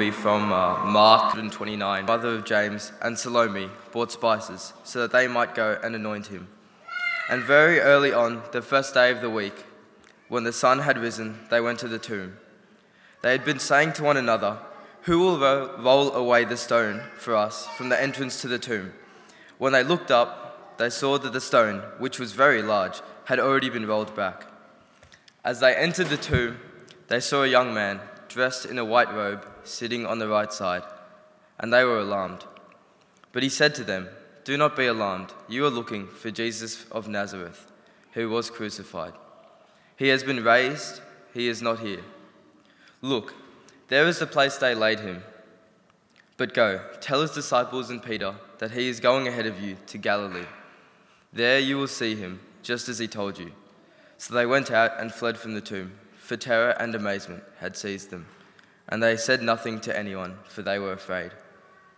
Be from uh, Mark 29, mother of James and Salome bought spices so that they might go and anoint him. And very early on, the first day of the week, when the sun had risen, they went to the tomb. They had been saying to one another, Who will ro- roll away the stone for us from the entrance to the tomb? When they looked up, they saw that the stone, which was very large, had already been rolled back. As they entered the tomb, they saw a young man dressed in a white robe sitting on the right side, and they were alarmed. But he said to them, Do not be alarmed. You are looking for Jesus of Nazareth, who was crucified. He has been raised, he is not here. Look, there is the place they laid him. But go, tell his disciples and Peter that he is going ahead of you to Galilee. There you will see him, just as he told you. So they went out and fled from the tomb, for terror and amazement had seized them. And they said nothing to anyone, for they were afraid.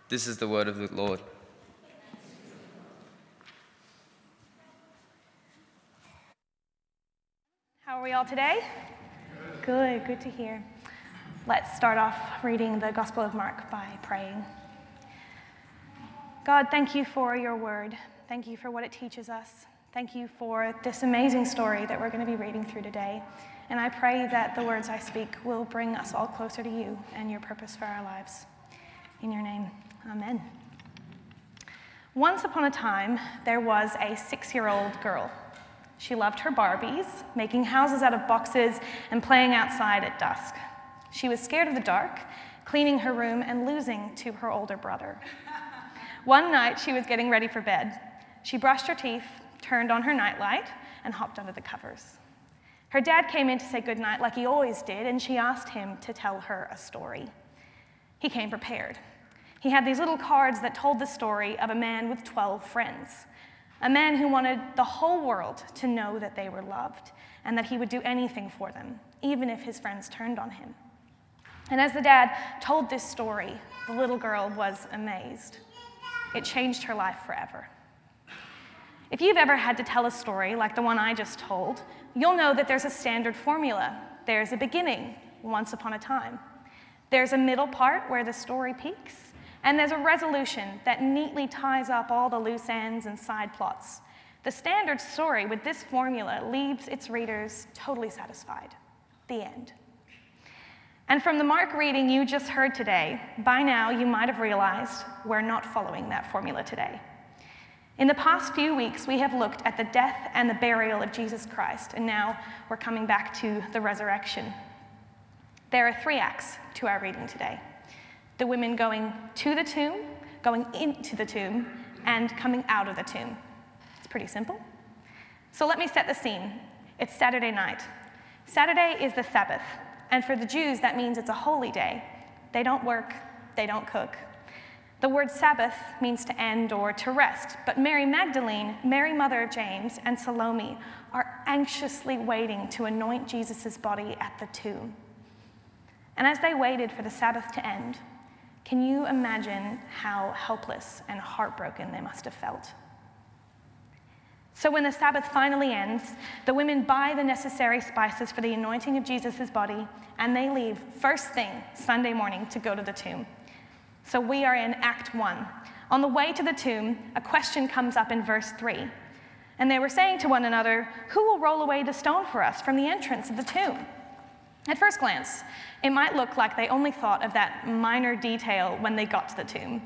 This is the word of the Lord. How are we all today? Good, good to hear. Let's start off reading the Gospel of Mark by praying. God, thank you for your word. Thank you for what it teaches us. Thank you for this amazing story that we're going to be reading through today. And I pray that the words I speak will bring us all closer to you and your purpose for our lives. In your name, amen. Once upon a time, there was a six year old girl. She loved her Barbies, making houses out of boxes and playing outside at dusk. She was scared of the dark, cleaning her room and losing to her older brother. One night, she was getting ready for bed. She brushed her teeth, turned on her nightlight, and hopped under the covers. Her dad came in to say goodnight like he always did, and she asked him to tell her a story. He came prepared. He had these little cards that told the story of a man with 12 friends, a man who wanted the whole world to know that they were loved and that he would do anything for them, even if his friends turned on him. And as the dad told this story, the little girl was amazed. It changed her life forever. If you've ever had to tell a story like the one I just told, you'll know that there's a standard formula. There's a beginning, once upon a time. There's a middle part where the story peaks, and there's a resolution that neatly ties up all the loose ends and side plots. The standard story with this formula leaves its readers totally satisfied. The end. And from the Mark reading you just heard today, by now you might have realized we're not following that formula today. In the past few weeks, we have looked at the death and the burial of Jesus Christ, and now we're coming back to the resurrection. There are three acts to our reading today the women going to the tomb, going into the tomb, and coming out of the tomb. It's pretty simple. So let me set the scene. It's Saturday night. Saturday is the Sabbath, and for the Jews, that means it's a holy day. They don't work, they don't cook, the word Sabbath means to end or to rest, but Mary Magdalene, Mary, mother of James, and Salome are anxiously waiting to anoint Jesus' body at the tomb. And as they waited for the Sabbath to end, can you imagine how helpless and heartbroken they must have felt? So, when the Sabbath finally ends, the women buy the necessary spices for the anointing of Jesus' body, and they leave first thing Sunday morning to go to the tomb. So we are in Act 1. On the way to the tomb, a question comes up in verse 3. And they were saying to one another, Who will roll away the stone for us from the entrance of the tomb? At first glance, it might look like they only thought of that minor detail when they got to the tomb.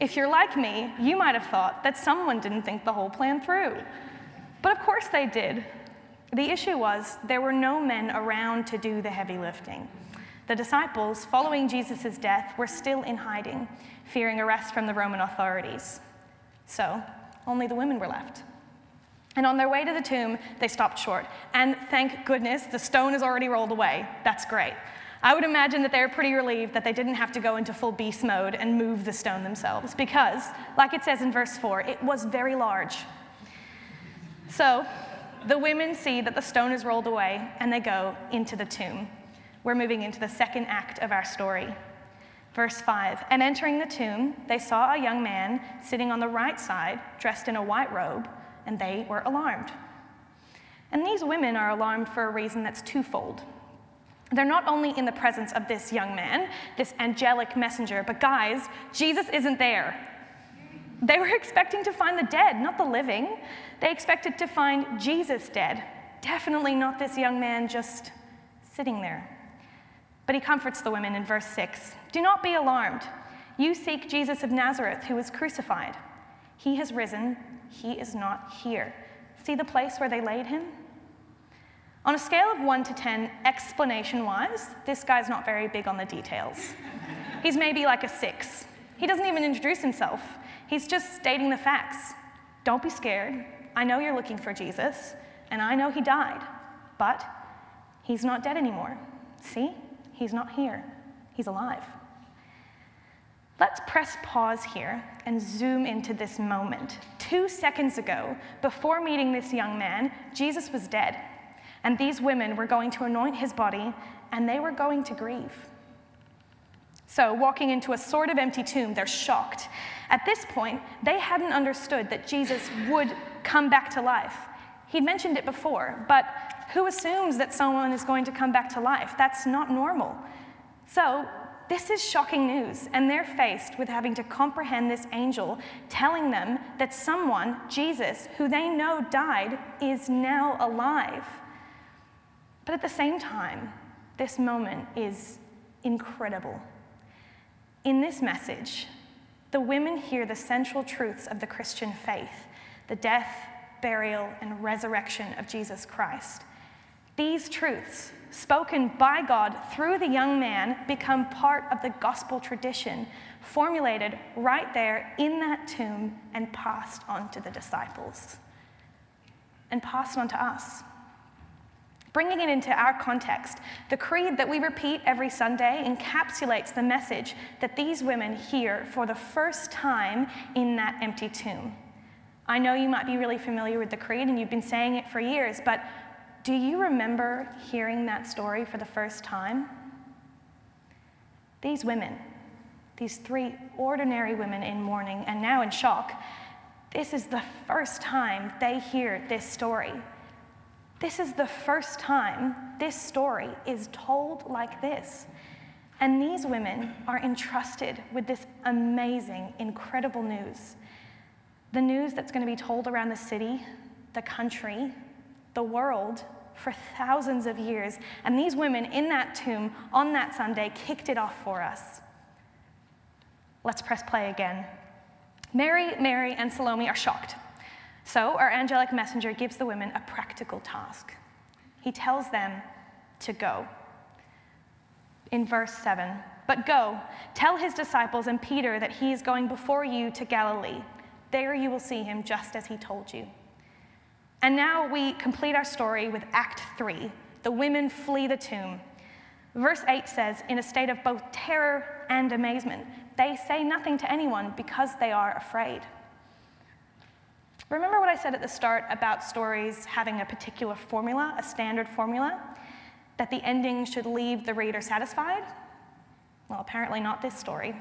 If you're like me, you might have thought that someone didn't think the whole plan through. But of course they did. The issue was there were no men around to do the heavy lifting. The disciples, following Jesus' death, were still in hiding, fearing arrest from the Roman authorities. So, only the women were left. And on their way to the tomb, they stopped short. And thank goodness, the stone is already rolled away. That's great. I would imagine that they're pretty relieved that they didn't have to go into full beast mode and move the stone themselves, because, like it says in verse 4, it was very large. So, the women see that the stone is rolled away and they go into the tomb we're moving into the second act of our story. Verse 5 And entering the tomb, they saw a young man sitting on the right side, dressed in a white robe, and they were alarmed. And these women are alarmed for a reason that's twofold. They're not only in the presence of this young man, this angelic messenger, but guys, Jesus isn't there. They were expecting to find the dead, not the living. They expected to find Jesus dead. Definitely not this young man just sitting there. But he comforts the women in verse 6 Do not be alarmed. You seek Jesus of Nazareth, who was crucified. He has risen, he is not here. See the place where they laid him? On a scale of 1 to 10, explanation wise, this guy's not very big on the details. He's maybe like a 6. He doesn't even introduce himself, he's just stating the facts. Don't be scared. I know you're looking for Jesus, and I know he died, but he's not dead anymore. See? He's not here, he's alive. Let's press pause here and zoom into this moment. Two seconds ago, before meeting this young man, Jesus was dead, and these women were going to anoint his body, and they were going to grieve. So, walking into a sort of empty tomb, they're shocked. At this point, they hadn't understood that Jesus would come back to life. He'd mentioned it before, but who assumes that someone is going to come back to life? That's not normal. So, this is shocking news, and they're faced with having to comprehend this angel telling them that someone, Jesus, who they know died, is now alive. But at the same time, this moment is incredible. In this message, the women hear the central truths of the Christian faith the death, burial, and resurrection of Jesus Christ. These truths, spoken by God through the young man, become part of the gospel tradition, formulated right there in that tomb and passed on to the disciples and passed on to us. Bringing it into our context, the creed that we repeat every Sunday encapsulates the message that these women hear for the first time in that empty tomb. I know you might be really familiar with the creed and you've been saying it for years, but do you remember hearing that story for the first time? These women, these three ordinary women in mourning and now in shock, this is the first time they hear this story. This is the first time this story is told like this. And these women are entrusted with this amazing, incredible news. The news that's going to be told around the city, the country, the world for thousands of years. And these women in that tomb on that Sunday kicked it off for us. Let's press play again. Mary, Mary, and Salome are shocked. So our angelic messenger gives the women a practical task. He tells them to go. In verse 7, but go, tell his disciples and Peter that he is going before you to Galilee. There you will see him just as he told you. And now we complete our story with Act 3 the women flee the tomb. Verse 8 says, in a state of both terror and amazement, they say nothing to anyone because they are afraid. Remember what I said at the start about stories having a particular formula, a standard formula? That the ending should leave the reader satisfied? Well, apparently not this story.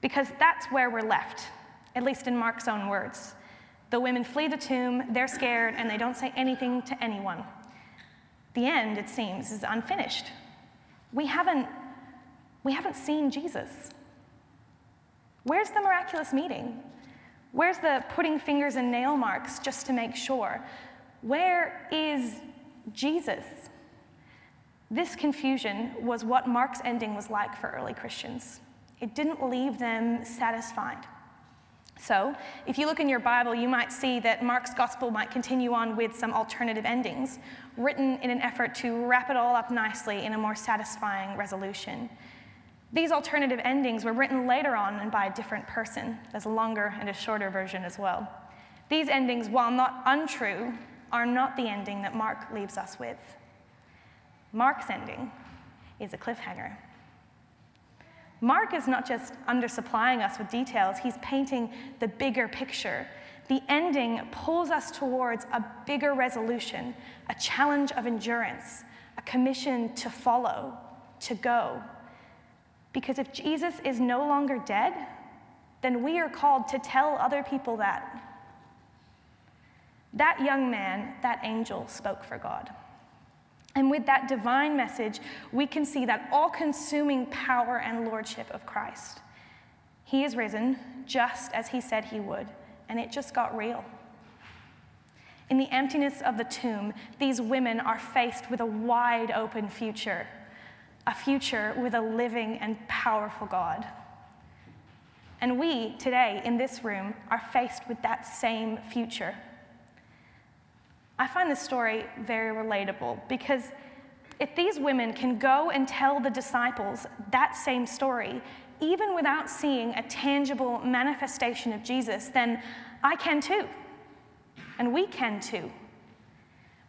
Because that's where we're left, at least in Mark's own words. The women flee the tomb, they're scared, and they don't say anything to anyone. The end, it seems, is unfinished. We haven't, we haven't seen Jesus. Where's the miraculous meeting? Where's the putting fingers in nail marks just to make sure? Where is Jesus? This confusion was what Mark's ending was like for early Christians. It didn't leave them satisfied. So, if you look in your Bible, you might see that Mark's gospel might continue on with some alternative endings, written in an effort to wrap it all up nicely in a more satisfying resolution. These alternative endings were written later on and by a different person. There's a longer and a shorter version as well. These endings, while not untrue, are not the ending that Mark leaves us with. Mark's ending is a cliffhanger. Mark is not just undersupplying us with details, he's painting the bigger picture. The ending pulls us towards a bigger resolution, a challenge of endurance, a commission to follow, to go, because if Jesus is no longer dead, then we are called to tell other people that. That young man, that angel, spoke for God. And with that divine message, we can see that all consuming power and lordship of Christ. He is risen just as he said he would, and it just got real. In the emptiness of the tomb, these women are faced with a wide open future, a future with a living and powerful God. And we, today, in this room, are faced with that same future. I find this story very relatable because if these women can go and tell the disciples that same story, even without seeing a tangible manifestation of Jesus, then I can too. And we can too.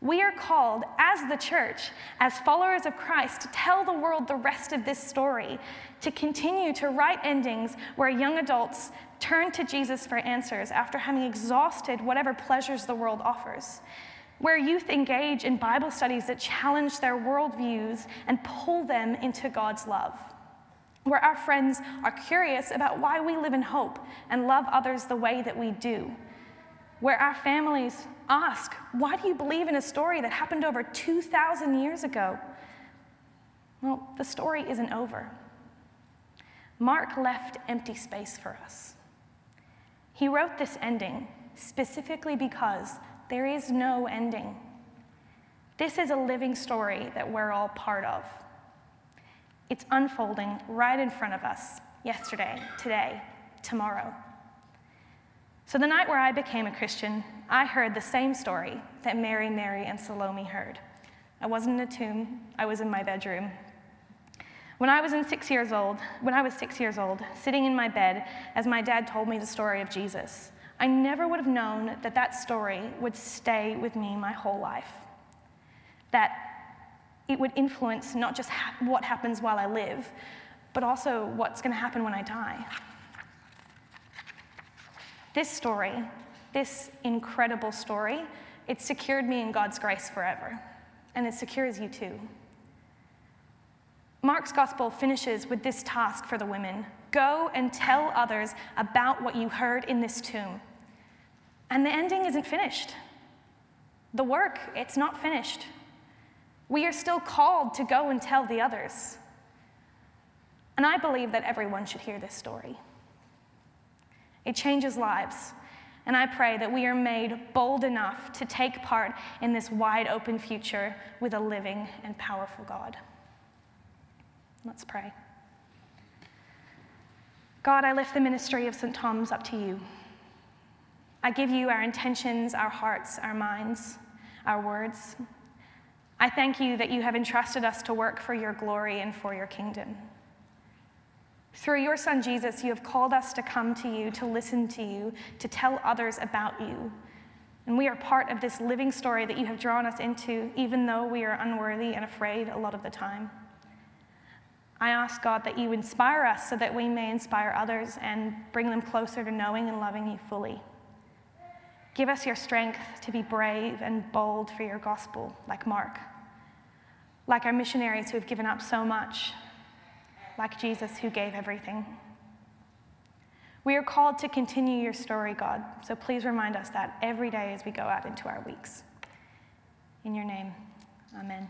We are called as the church, as followers of Christ, to tell the world the rest of this story, to continue to write endings where young adults turn to Jesus for answers after having exhausted whatever pleasures the world offers, where youth engage in Bible studies that challenge their worldviews and pull them into God's love, where our friends are curious about why we live in hope and love others the way that we do, where our families ask, Why do you believe in a story that happened over 2,000 years ago? Well, the story isn't over. Mark left empty space for us. He wrote this ending specifically because there is no ending. This is a living story that we're all part of. It's unfolding right in front of us yesterday, today, tomorrow. So, the night where I became a Christian, I heard the same story that Mary, Mary, and Salome heard. I wasn't in a tomb, I was in my bedroom. When I was in six years old, when I was six years old, sitting in my bed as my dad told me the story of Jesus, I never would have known that that story would stay with me my whole life. That it would influence not just ha- what happens while I live, but also what's going to happen when I die. This story, this incredible story, it secured me in God's grace forever, and it secures you too. Mark's gospel finishes with this task for the women go and tell others about what you heard in this tomb. And the ending isn't finished. The work, it's not finished. We are still called to go and tell the others. And I believe that everyone should hear this story. It changes lives. And I pray that we are made bold enough to take part in this wide open future with a living and powerful God. Let's pray. God, I lift the ministry of St. Thomas up to you. I give you our intentions, our hearts, our minds, our words. I thank you that you have entrusted us to work for your glory and for your kingdom. Through your Son Jesus, you have called us to come to you, to listen to you, to tell others about you. And we are part of this living story that you have drawn us into, even though we are unworthy and afraid a lot of the time. I ask God that you inspire us so that we may inspire others and bring them closer to knowing and loving you fully. Give us your strength to be brave and bold for your gospel, like Mark, like our missionaries who have given up so much like Jesus who gave everything. We are called to continue your story, God, so please remind us that every day as we go out into our weeks. In your name, amen.